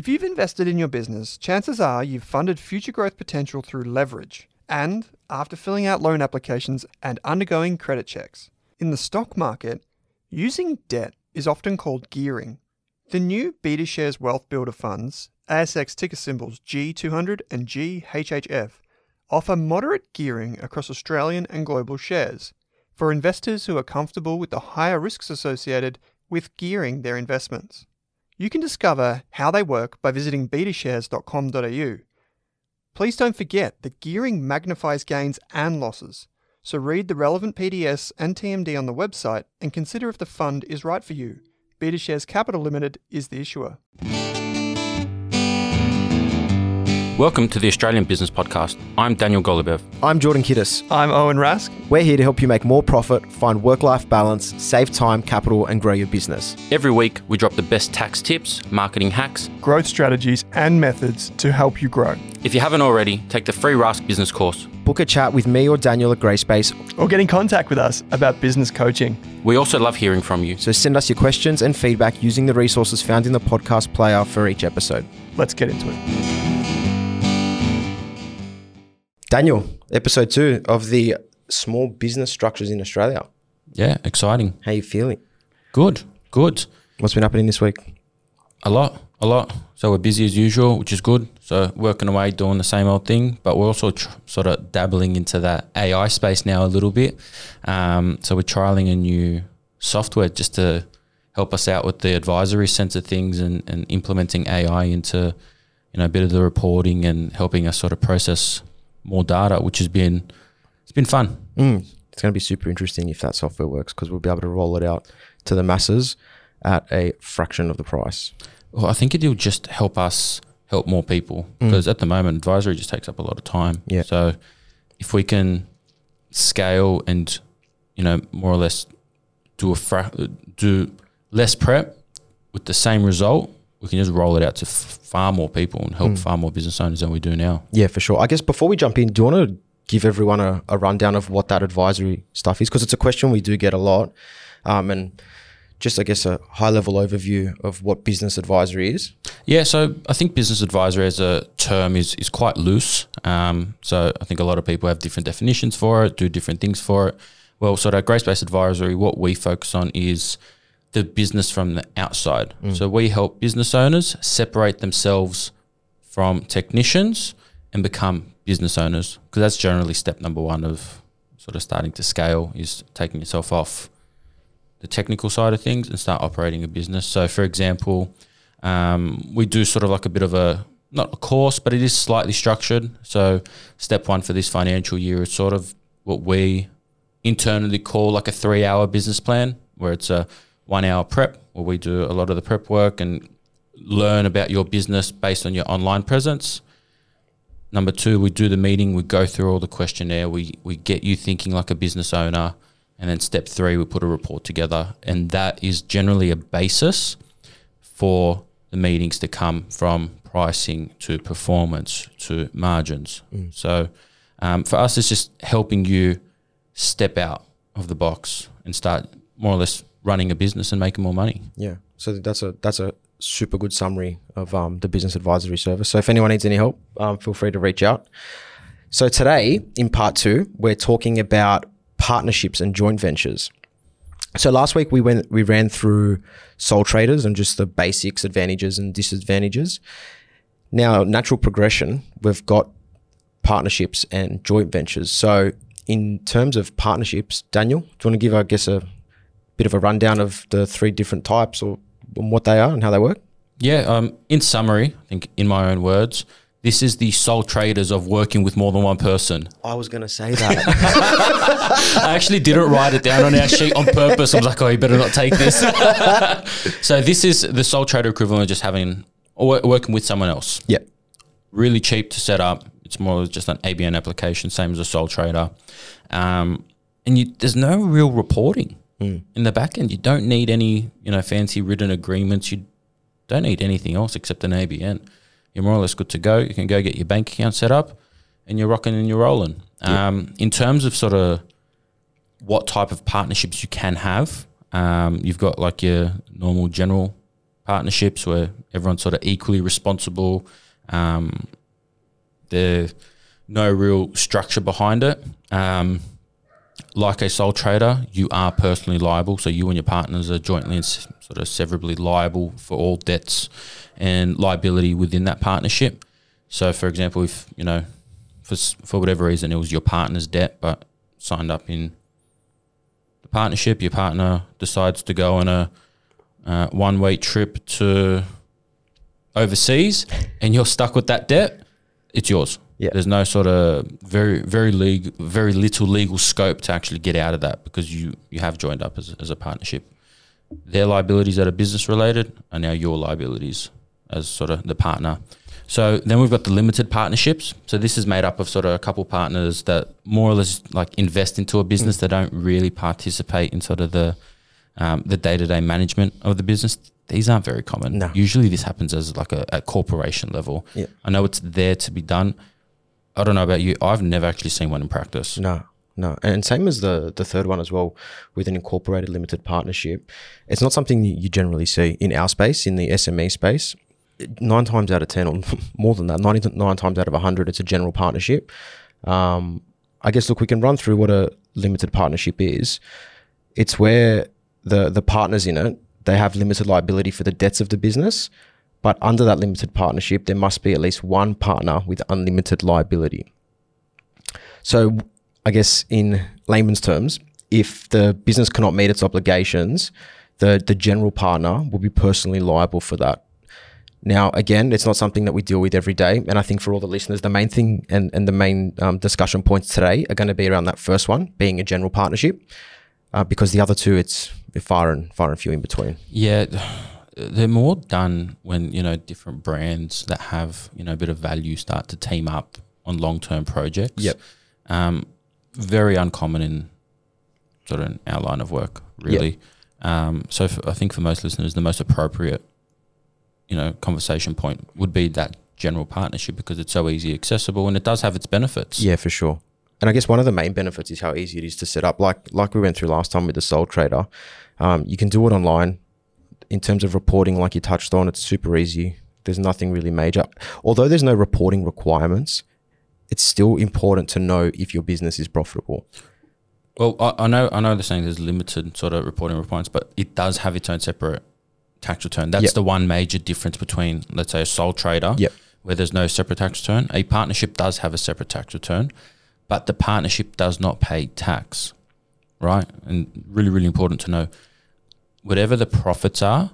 If you've invested in your business, chances are you've funded future growth potential through leverage and after filling out loan applications and undergoing credit checks. In the stock market, using debt is often called gearing. The new BetaShares Wealth Builder funds, ASX ticker symbols G200 and GHHF, offer moderate gearing across Australian and global shares for investors who are comfortable with the higher risks associated with gearing their investments. You can discover how they work by visiting betashares.com.au. Please don't forget that gearing magnifies gains and losses, so read the relevant PDS and TMD on the website and consider if the fund is right for you. BetaShares Capital Limited is the issuer. Welcome to the Australian Business Podcast. I'm Daniel Goloubev. I'm Jordan Kidis. I'm Owen Rask. We're here to help you make more profit, find work life balance, save time, capital, and grow your business. Every week, we drop the best tax tips, marketing hacks, growth strategies, and methods to help you grow. If you haven't already, take the free Rask business course. Book a chat with me or Daniel at Grey Space, or get in contact with us about business coaching. We also love hearing from you. So send us your questions and feedback using the resources found in the podcast player for each episode. Let's get into it. Daniel, episode two of the small business structures in Australia. Yeah, exciting. How you feeling? Good, good. What's been happening this week? A lot, a lot. So we're busy as usual, which is good. So working away, doing the same old thing, but we're also tr- sort of dabbling into that AI space now a little bit. Um, so we're trialing a new software just to help us out with the advisory sense of things and, and implementing AI into you know a bit of the reporting and helping us sort of process more data, which has been it's been fun. Mm. It's going to be super interesting if that software works because we'll be able to roll it out to the masses at a fraction of the price. Well, I think it'll just help us help more people because mm. at the moment advisory just takes up a lot of time. Yeah. So if we can scale and you know more or less do a fra- do less prep with the same result, we can just roll it out to f- far more people and help mm. far more business owners than we do now. Yeah, for sure. I guess before we jump in, do you want to give everyone a, a rundown of what that advisory stuff is? Because it's a question we do get a lot. Um, and just, I guess, a high level overview of what business advisory is. Yeah, so I think business advisory as a term is, is quite loose. Um, so I think a lot of people have different definitions for it, do different things for it. Well, sort of Grey Space advisory, what we focus on is the business from the outside. Mm. So we help business owners separate themselves from technicians and become business owners because that's generally step number one of sort of starting to scale is taking yourself off the technical side of things and start operating a business. So, for example, um, we do sort of like a bit of a not a course, but it is slightly structured. So, step one for this financial year is sort of what we internally call like a three-hour business plan, where it's a one hour prep where we do a lot of the prep work and learn about your business based on your online presence. Number two, we do the meeting, we go through all the questionnaire, we, we get you thinking like a business owner. And then step three, we put a report together. And that is generally a basis for the meetings to come from pricing to performance to margins. Mm. So um, for us, it's just helping you step out of the box and start more or less running a business and making more money. Yeah. So that's a that's a super good summary of um, the business advisory service. So if anyone needs any help, um, feel free to reach out. So today in part two, we're talking about partnerships and joint ventures. So last week we went we ran through sole traders and just the basics, advantages and disadvantages. Now, natural progression, we've got partnerships and joint ventures. So in terms of partnerships, Daniel, do you want to give, I guess, a bit of a rundown of the three different types or what they are and how they work? Yeah. Um, in summary, I think in my own words, this is the sole traders of working with more than one person. I was going to say that. I actually didn't write it down on our sheet on purpose. I was like, oh, you better not take this. so this is the sole trader equivalent of just having or working with someone else. Yeah. Really cheap to set up. It's more just an ABN application, same as a sole trader. Um, and you, there's no real reporting. Mm. In the back end, you don't need any, you know, fancy written agreements. You don't need anything else except an ABN. You're more or less good to go. You can go get your bank account set up, and you're rocking and you're rolling. Yeah. Um, in terms of sort of what type of partnerships you can have, um, you've got like your normal general partnerships where everyone's sort of equally responsible. Um, there's no real structure behind it. Um, like a sole trader, you are personally liable. So you and your partners are jointly and sort of severally liable for all debts and liability within that partnership. So, for example, if you know, for for whatever reason, it was your partner's debt, but signed up in the partnership, your partner decides to go on a uh, one way trip to overseas, and you're stuck with that debt, it's yours. Yeah. There's no sort of very very legal, very little legal scope to actually get out of that because you you have joined up as, as a partnership. Their liabilities that are business related are now your liabilities as sort of the partner. So then we've got the limited partnerships. So this is made up of sort of a couple partners that more or less like invest into a business. They don't really participate in sort of the um, the day to day management of the business. These aren't very common. No. Usually this happens as like a, a corporation level. Yeah. I know it's there to be done. I don't know about you. I've never actually seen one in practice. No, no, and same as the the third one as well, with an incorporated limited partnership. It's not something you generally see in our space, in the SME space. Nine times out of ten, or more than that, nine times out of hundred, it's a general partnership. Um, I guess look, we can run through what a limited partnership is. It's where the the partners in it they have limited liability for the debts of the business, but under that limited partnership, there must be at least one partner with unlimited liability. So, I guess in layman's terms, if the business cannot meet its obligations, the the general partner will be personally liable for that. Now, again, it's not something that we deal with every day, and I think for all the listeners, the main thing and and the main um, discussion points today are going to be around that first one, being a general partnership, uh, because the other two, it's far and far and few in between. Yeah, they're more done when you know different brands that have you know a bit of value start to team up on long term projects. Yep. Um, very uncommon in sort of our line of work, really. Um, so for, I think for most listeners, the most appropriate, you know, conversation point would be that general partnership because it's so easy accessible and it does have its benefits. Yeah, for sure. And I guess one of the main benefits is how easy it is to set up. Like like we went through last time with the sole trader, um, you can do it online. In terms of reporting, like you touched on, it's super easy. There's nothing really major. Although there's no reporting requirements, it's still important to know if your business is profitable. Well, I, I know I know they're saying there's limited sort of reporting requirements, but it does have its own separate tax return. That's Yep. the one major difference between, let's say, a sole trader, Yep. where there's no separate tax return. A partnership does have a separate tax return, but the partnership does not pay tax, right? And really, really important to know, whatever the profits are,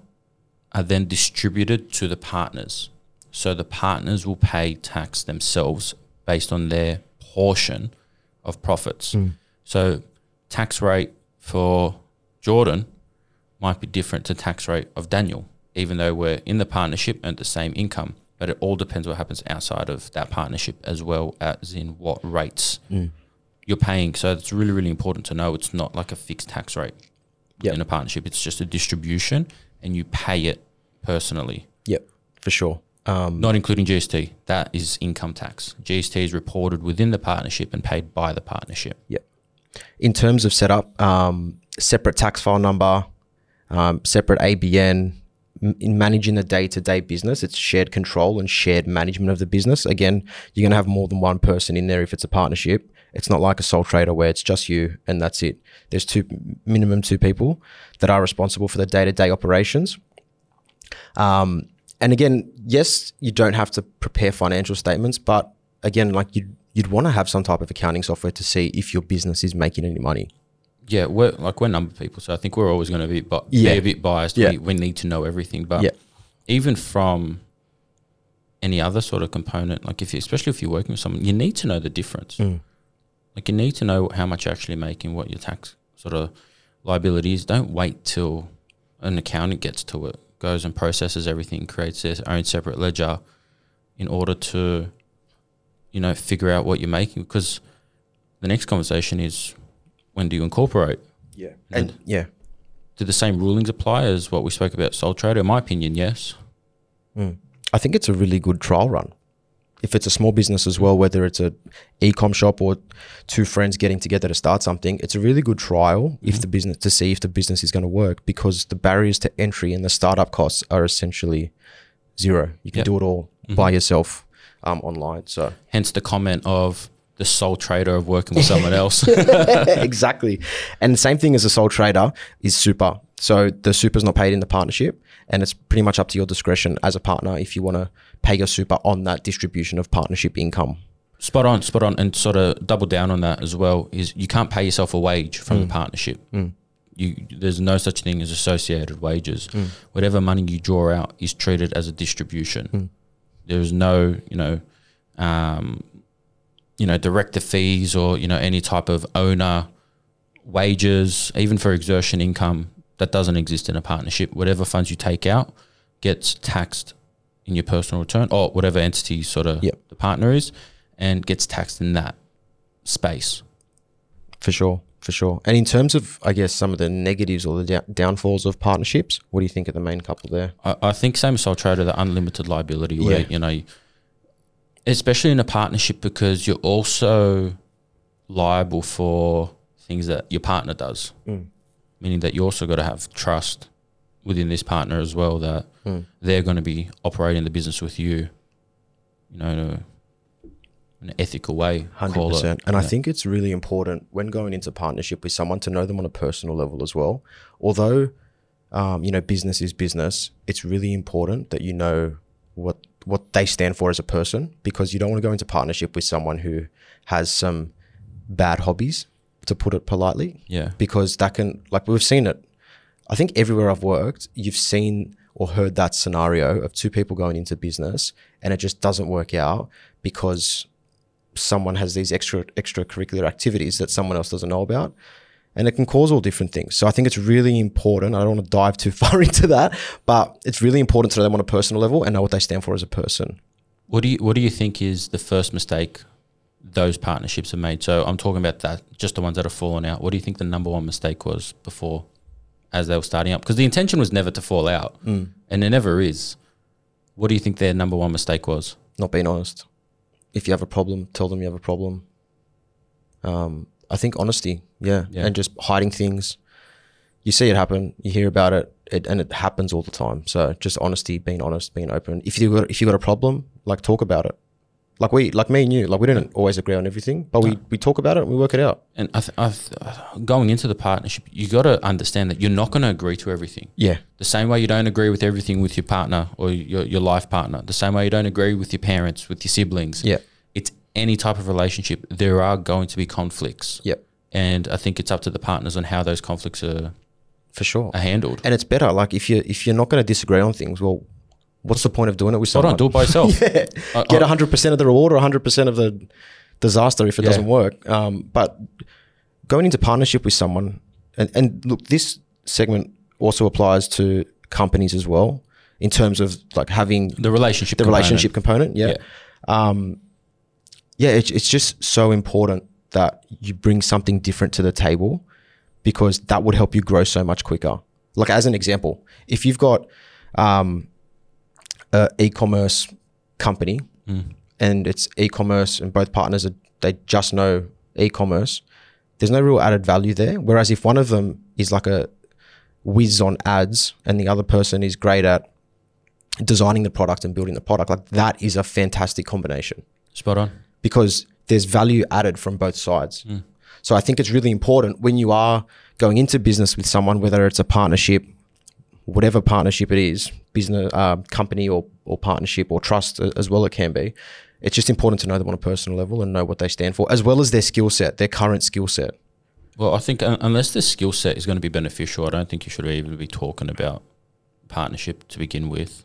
are then distributed to the partners. So the partners will pay tax themselves based on their portion of profits. Hmm. So tax rate for Jordan might be different to tax rate of Daniel, even though we're in the partnership and the same income. But it all depends what happens outside of that partnership as well as in what rates hmm. you're paying. So it's really, really important to know it's not like a fixed tax rate Yep. in a partnership. It's just a distribution and you pay it personally, Yep, for sure. Um, not including GST. That is income tax. GST is reported within the partnership and paid by the partnership. Yep. In terms of setup, um, separate tax file number, um, separate ABN. In managing the day to day business, it's shared control and shared management of the business. Again, you're going to have more than one person in there if it's a partnership. It's not like a sole trader where it's just you and that's it. There's two minimum two people that are responsible for the day to day operations. Um, and again, yes, you don't have to prepare financial statements, but again, like you you'd want to have some type of accounting software to see if your business is making any money. Yeah, we're like we're number people, so I think we're always going to be, bi- Yeah. be a bit biased. Yeah. We, we need to know everything, but Yeah. even from any other sort of component, like if you, especially if you're working with someone, you need to know the difference. Mm. Like you need to know how much you're actually making, what your tax sort of liability is. Don't wait till an accountant gets to it, goes and processes everything, creates their own separate ledger in order to, you know, figure out what you're making. Because the next conversation is when do you incorporate? Yeah. And- And yeah. Do the same rulings apply as what we spoke about sole trader? In my opinion, yes. Hmm. I think it's a really good trial run. If it's a small business as well, whether it's a e-com shop or two friends getting together to start something, it's a really good trial if the business to see if the business is going to work because the barriers to entry and the startup costs are essentially zero. You can Yep. do it all by yourself um, online. So Hence the comment of the sole trader of working with someone else. exactly. And the same thing as a sole trader is super. So the super's not paid in the partnership, and it's pretty much up to your discretion as a partner if you want to pay your super on that distribution of partnership income. spot on, spot on, and sort of double down on that as well. Is you can't pay yourself a wage from the mm. partnership. Mm. You there's no such thing as associated wages. Mm. Whatever money you draw out is treated as a distribution. There's no you know, um, you know director fees or you know any type of owner wages, even for exertion income that doesn't exist in a partnership. Whatever funds you take out gets taxed in your personal return or whatever entity sort of Yep. the partner is and gets taxed in that space. For sure, for sure. And in terms of, I guess, some of the negatives or the downfalls of partnerships, what do you think are the main couple there? I, I think same as sole trader, the unlimited liability where, Yeah. you know, especially in a partnership because you're also liable for things that your partner does. Mm. Meaning that you also got to have trust within this partner as well that Mm. they're going to be operating the business with you, you know, in, a, in an ethical way. Hundred call it. percent. And I think it's really important when going into partnership with someone to know them on a personal level as well. Although, um, you know, business is business. It's really important that you know what what they stand for as a person because you don't want to go into partnership with someone who has some bad hobbies, to put it politely. Yeah. because that can like we've seen it. I think everywhere I've worked, you've seen or heard that scenario of two people going into business and it just doesn't work out because someone has these extra extracurricular activities that someone else doesn't know about. And it can cause all different things. So I think it's really important. I don't want to dive too far into that, but it's really important to know them on a personal level and know what they stand for as a person. What do you What do you think is the first mistake those partnerships have made? So I'm talking about that, just the ones that have fallen out. What do you think the number one mistake was before, as they were starting up? Because the intention was never to fall out, Mm. and it never is. What do you think their number one mistake was? Not being honest. If you have a problem, tell them you have a problem. Um, I think honesty, yeah, Yeah. and just hiding things. You see it happen, you hear about it, it, and it happens all the time. So just honesty, being honest, being open. If you got if you got a problem, like talk about it. Like we, like me and you, like we didn't always agree on everything, but we we talk about it and we work it out. And I th- I th- going into the partnership, you got to understand that you're not going to agree to everything. Yeah, The same way you don't agree with everything with your partner or your, your life partner. The same way you don't agree with your parents, with your siblings. yeah, It's any type of relationship. There are going to be conflicts. yep, and I think it's up to the partners on how those conflicts are, for sure. are handled. And it's better. Like if you if you're not going to disagree on things, well, what's the point of doing it with Hold someone? on, do it by yourself. yeah. I- get 100% of the reward or 100% of the disaster if it Yeah. doesn't work. Um, but going into partnership with someone, and, and look, this segment also applies to companies as well in terms of like having the relationship, the component. relationship component. Yeah. Yeah. Um, yeah, it's, it's just so important that you bring something different to the table because that would help you grow so much quicker. Like as an example, if you've got um, a e-commerce company Mm. and it's e-commerce and both partners are, they just know e-commerce, there's no real added value there. Whereas if one of them is like a whiz on ads and the other person is great at designing the product and building the product, like that is a fantastic combination Spot on. because there's value added from both sides. So I think it's really important when you are going into business with someone, whether it's a partnership, whatever partnership it is, business, uh, company or, or partnership or trust as well, it can be. It's just important to know them on a personal level and know what they stand for, as well as their skill set, their current skill set. Well, I think un- unless the skill set is going to be beneficial, I don't think you should even be talking about partnership to begin with.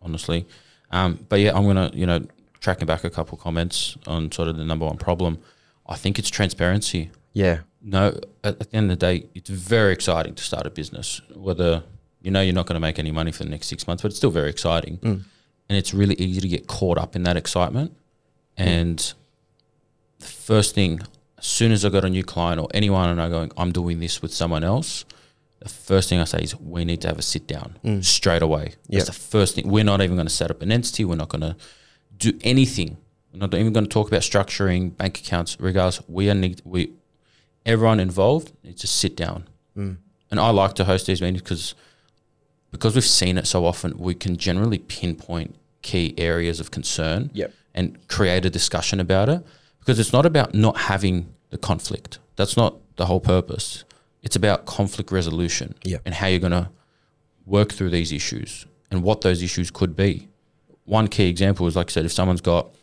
Honestly, um, but yeah, I'm gonna you know tracking back a couple comments on sort of the number one problem. I think it's transparency. Yeah. No, at, at the end of the day, it's very exciting to start a business. Whether you know you're not going to make any money for the next six months, but it's still very exciting, mm. and it's really easy to get caught up in that excitement. Mm. And the first thing, as soon as I got a new client or anyone and I going, I'm doing this with someone else. The first thing I say is we need to have a sit down mm. straight away. That's the first thing. We're not even going to set up an entity. We're not going to do anything. I'm not even going to talk about structuring bank accounts. Regardless, we are need we everyone involved needs to sit down. Mm. And I like to host these meetings because because we've seen it so often, we can generally pinpoint key areas of concern Yep. and create a discussion about it. Because it's not about not having the conflict. That's not the whole purpose. It's about conflict resolution Yep. and how you're going to work through these issues and what those issues could be. One key example is, like I said, if someone's got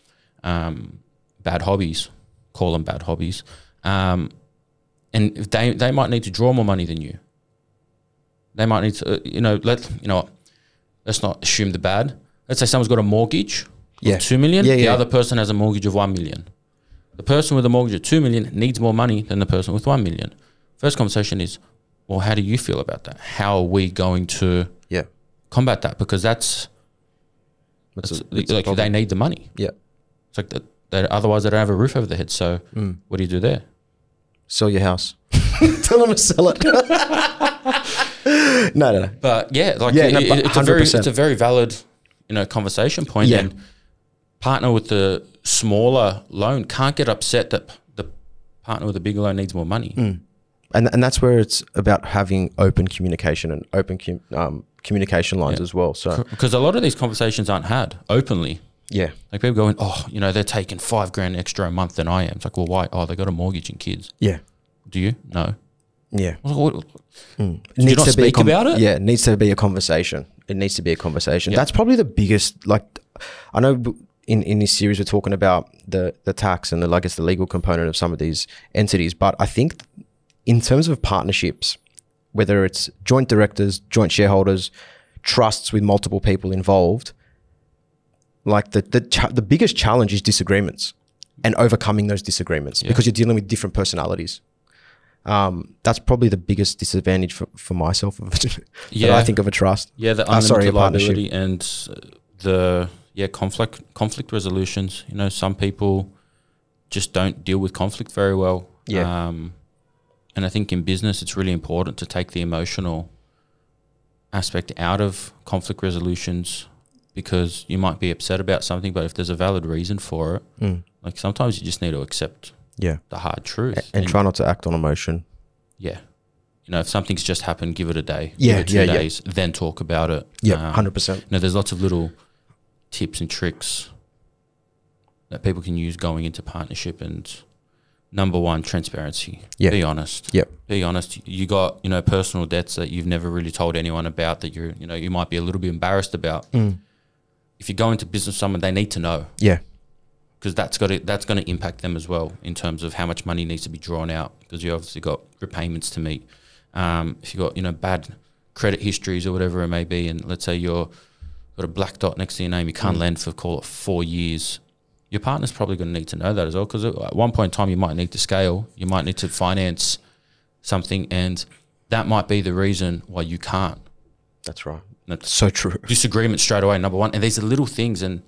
um, bad hobbies, call them bad hobbies, um, and if they they might need to draw more money than you. They might need to, uh, you know, let you know. what, Let's not assume the bad. Let's say someone's got a mortgage Yeah. of two million. Yeah, the yeah. other person has a mortgage of one million. The person with a mortgage of two million needs more money than the person with one million. First conversation is, well, how do you feel about that? How are we going to Yeah. combat that? Because that's, That's that's a- like they need the money. Yeah. It's like that. They, otherwise, they don't have a roof over their head. So, Mm. what do you do there? Sell your house. Tell them to sell it. no, no, no. But yeah, like Yeah, it- no, it's a very it's a very valid, you know, conversation point. Yeah. And partner with the smaller loan can't get upset that the partner with the bigger loan needs more money. Mm. And and that's where it's about having open communication and open com- um, communication lines Yeah. as well. So Because a lot of these conversations aren't had openly. yeah, Like people going, oh, you know, they're taking five grand extra a month than I am. It's like, well, why? Oh, they got a mortgage and kids. yeah, Do you? No. Yeah. I was like, what- Mm. It you not be a speak about it? Yeah, it needs to be a conversation. It needs to be a conversation. Yeah. That's probably the biggest. Like, I know in in this series we're talking about the the tax and the like, it's the legal component of some of these entities. But I think in terms of partnerships, whether it's joint directors, joint shareholders, trusts with multiple people involved, like the the cha- the biggest challenge is disagreements and overcoming those disagreements because you're dealing with different personalities. Um, that's probably the biggest disadvantage for, for myself of that Yeah. I think of a trust. Yeah, the Uh, sorry, liability and uh, the yeah conflict conflict resolutions. You know, some people just don't deal with conflict very well. Yeah. Um, and I think in business, it's really important to take the emotional aspect out of conflict resolutions because you might be upset about something, but if there's a valid reason for it, Mm. like sometimes you just need to accept Yeah, the hard truth A- and try not to act on emotion. yeah. You know, if something's just happened, give it a day. Yeah, give two yeah, yeah. days, then talk about it. Yeah, Um, hundred percent. you know, there's lots of little tips and tricks that people can use going into partnership. And number one, transparency. Yeah. Be honest. Yep. Be honest. You got you know personal debts that you've never really told anyone about that you're you know you might be a little bit embarrassed about. Mm. If you go into business with someone, they need to know Yeah, because that's got to, that's going to impact them as well in terms of how much money needs to be drawn out because you obviously got repayments to meet. Um, if you got you know bad credit histories or whatever it may be, and let's say you're got a black dot next to your name, you can't Mm. lend for call it four years. Your partner's probably going to need to know that as well because at one point in time you might need to scale, you might need to finance something, and that might be the reason why you can't. that's right. That's So true. disagreement straight away. Number one, and these are little things, and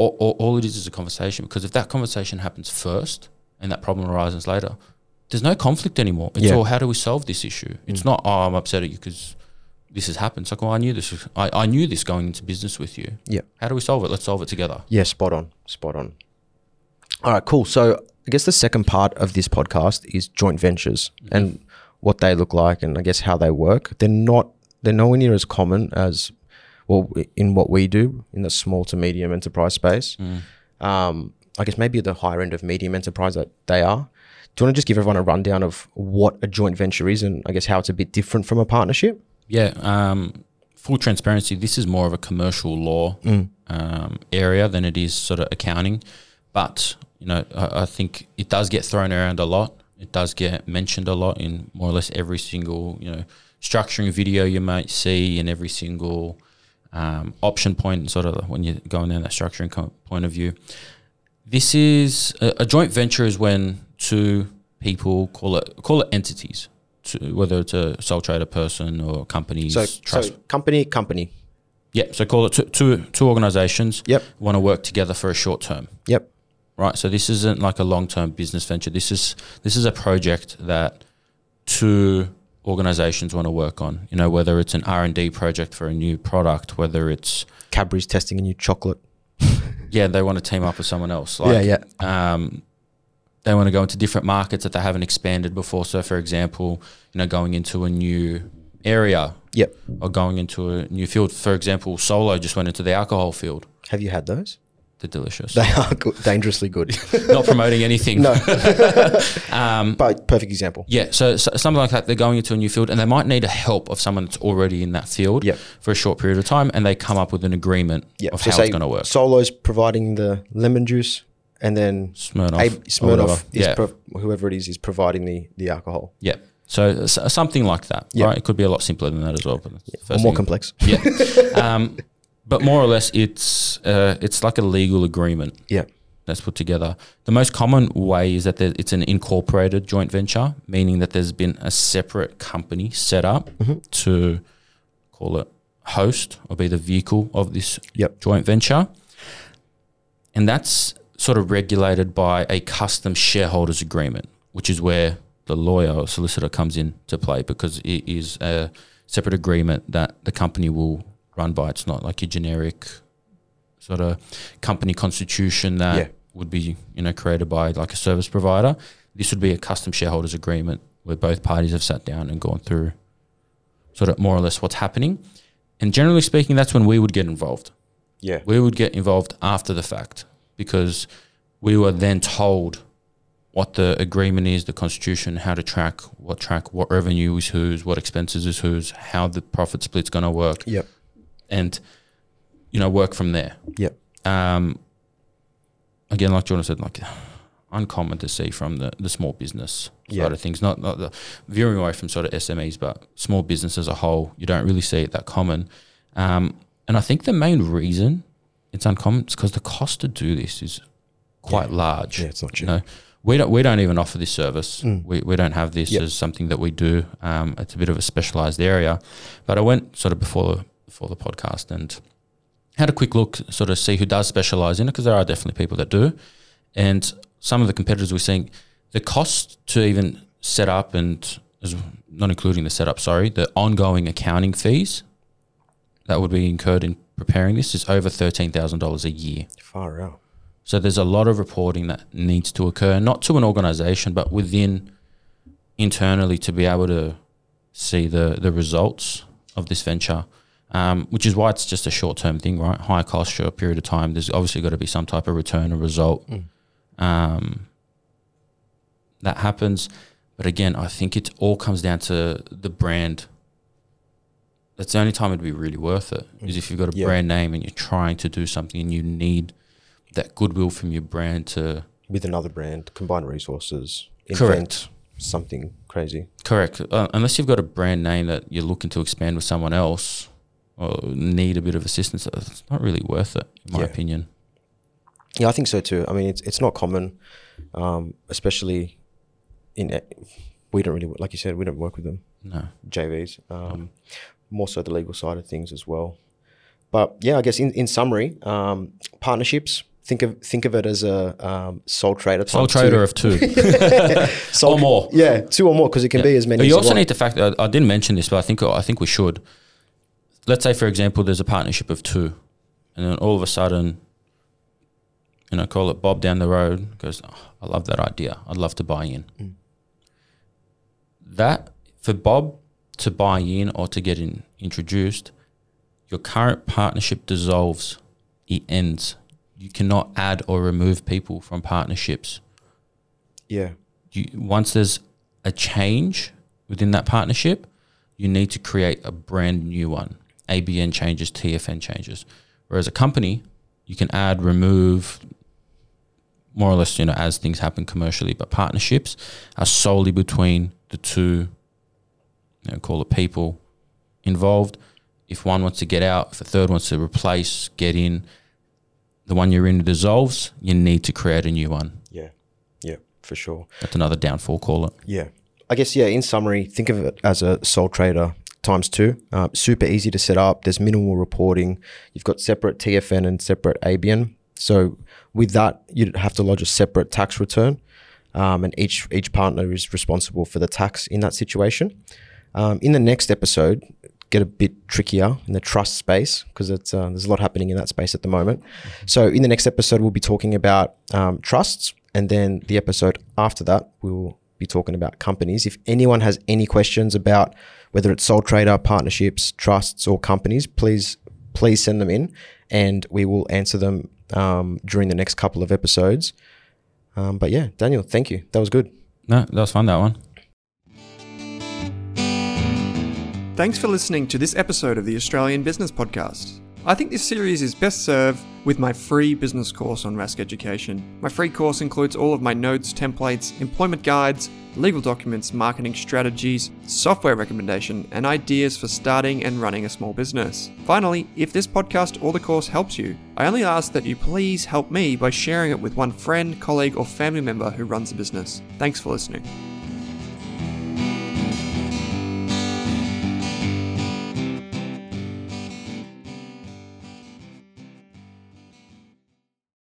all, all, all it is is a conversation. Because if that conversation happens first, and that problem arises later, there's no conflict anymore. It's Yeah. all how do we solve this issue? It's Mm. not oh I'm upset at you because this has happened. It's like well I knew this. was- I, I knew this going into business with you. Yeah. How do we solve it? Let's solve it together. Yeah, spot on. Spot on. All right, cool. So I guess the second part of this podcast is joint ventures and what they look like and I guess how they work. They're not they're nowhere near as common as well in what we do in the small to medium enterprise space. Um, I guess maybe the higher end of medium enterprise that they are. Do you want to just give everyone a rundown of what a joint venture is and I guess how it's a bit different from a partnership? Yeah. Um, full transparency. This is more of a commercial law um, area than it is sort of accounting. But you know, I, I think it does get thrown around a lot. It does get mentioned a lot in more or less every single you know structuring video you might see, in every single um, option point, sort of when you're going down that structuring co- point of view. This is a, a joint venture is when two people call it call it entities, to, whether it's a sole trader person or companies. So, trust. so company, company. yeah, so call it two, two, two organizations Yep. want to work together for a short term Yep. right? So this isn't like a long term business venture. This is this is a project that two organizations want to work on. You know, whether it's an R and D project for a new product, whether it's Cadbury's testing a new chocolate. yeah, they want to team up with someone else. yeah, yeah. um, they want to go into different markets that they haven't expanded before. So, for example, you know, going into a new area Yep. or going into a new field. For example, Solo just went into the alcohol field. Have you had those? They're delicious. They are good, dangerously good. Not promoting anything. no, Um, but perfect example. yeah, so, so something like that. They're going into a new field, and they might need a help of someone that's already in that field Yep. for a short period of time, and they come up with an agreement Yeah. of so how it's going to work. Solo's providing the lemon juice, and then Smirnoff, Smirnoff is yeah, pro- whoever it is is providing the the alcohol. yeah. So something like that, Yeah. right? It could be a lot simpler than that as well. But that's the Or more thing- complex. Yeah. um, but more or less, it's uh, it's like a legal agreement Yeah. that's put together. The most common way is that there, it's an incorporated joint venture, meaning that there's been a separate company set up Mhm. to call it host or be the vehicle of this Yep. joint venture. And that's sort of regulated by a custom shareholders agreement, which is where the lawyer or solicitor comes in to play because it is a separate agreement that the company will run by. It's not like a generic sort of company constitution that Yeah. would be you know created by like a service provider. This would be a custom shareholders agreement where both parties have sat down and gone through sort of more or less what's happening. And generally speaking, that's when we would get involved Yeah. we would get involved after the fact because we were then told what the agreement is, the constitution, how to track what track, what revenue is whose, what expenses is whose, how the profit split's going to work, Yep. And you know work from there. Yep. Um, again, like Jordan said, like uncommon to see from the, the small business Yeah. side of things. Not not the veering away from sort of SMEs, but small business as a whole. You don't really see it that common. Um, and I think the main reason it's uncommon is because the cost to do this is quite large. Yeah, it's not You cheap. know, we don't we don't even offer this service. Mm. We, we don't have this Yep. as something that we do. Um, it's a bit of a specialized area. But I went sort of before the before the podcast and had a quick look, sort of see who does specialize in it, because there are definitely people that do. And some of the competitors we're seeing, the cost to even set up and not including the setup, sorry, the ongoing accounting fees that would be incurred in preparing this is over thirteen thousand dollars a year. Far out. So there's a lot of reporting that needs to occur, not to an organization, but within internally to be able to see the, the results of this venture, um, which is why it's just a short term thing, right? High cost, short period of time. There's obviously got to be some type of return or result Mm. um, that happens. But again, I think it all comes down to the brand. That's the only time it'd be really worth it. it is if you've got a Yeah. brand name and you're trying to do something and you need that goodwill from your brand to With another brand, combine resources, invent something crazy. correct uh, unless you've got a brand name that you're looking to expand with someone else or need a bit of assistance it's not really worth it in my Yeah. opinion Yeah, I think so too. I mean, it's it's not common, um, especially in. We don't really, like you said, we don't work with them. no JVs, um, more so the legal side of things as well. But yeah, I guess in, in summary, um, partnerships. Think of think of it as a um, sole trader. sole times two. trader of two Sole- or more Yeah, two or more because it can Yeah. be as many. But you also need to factor. I, I didn't mention this, but I think I think we should. Let's say, for example, there's a partnership of two, and then all of a sudden, you know, call it Bob down the road goes, "Oh, "I love that idea. I'd love to buy in." Mm. That for Bob to buy in or to get in introduced, your current partnership dissolves. It ends. You cannot add or remove people from partnerships Yeah, you, once there's a change within that partnership, you need to create a brand new one. ABN changes, TFN changes. Whereas a company, you can add, remove, more or less, you know, as things happen commercially. But partnerships are solely between the two, you know, call it people involved. If one wants to get out, if a third wants to replace, get in, the one you're in dissolves, you need to create a new one. yeah, yeah, for sure. That's another downfall, call it. Yeah. I guess, yeah, in summary, think of it as a sole trader times two. Uh, super easy to set up. There's minimal reporting. You've got separate TFN and separate ABN. So with that, you'd have to lodge a separate tax return. Um, and each each partner is responsible for the tax in that situation. Um, in the next episode, get a bit trickier in the trust space because it's uh, there's a lot happening in that space at the moment. So in the next episode, we'll be talking about um, trusts, and then the episode after that, we'll be talking about companies. If anyone has any questions about whether it's sole trader, partnerships, trusts, or companies, please please send them in, and we will answer them um, during the next couple of episodes. Um, but yeah, Daniel, thank you. That was good. No, that was fun. That one. Thanks for listening to this episode of the Australian Business Podcast. I think this series is best served with my free business course on Rask Education. My free course includes all of my notes, templates, employment guides, legal documents, marketing strategies, software recommendation, and ideas for starting and running a small business. Finally, if this podcast or the course helps you, I only ask that you please help me by sharing it with one friend, colleague, or family member who runs a business. Thanks for listening.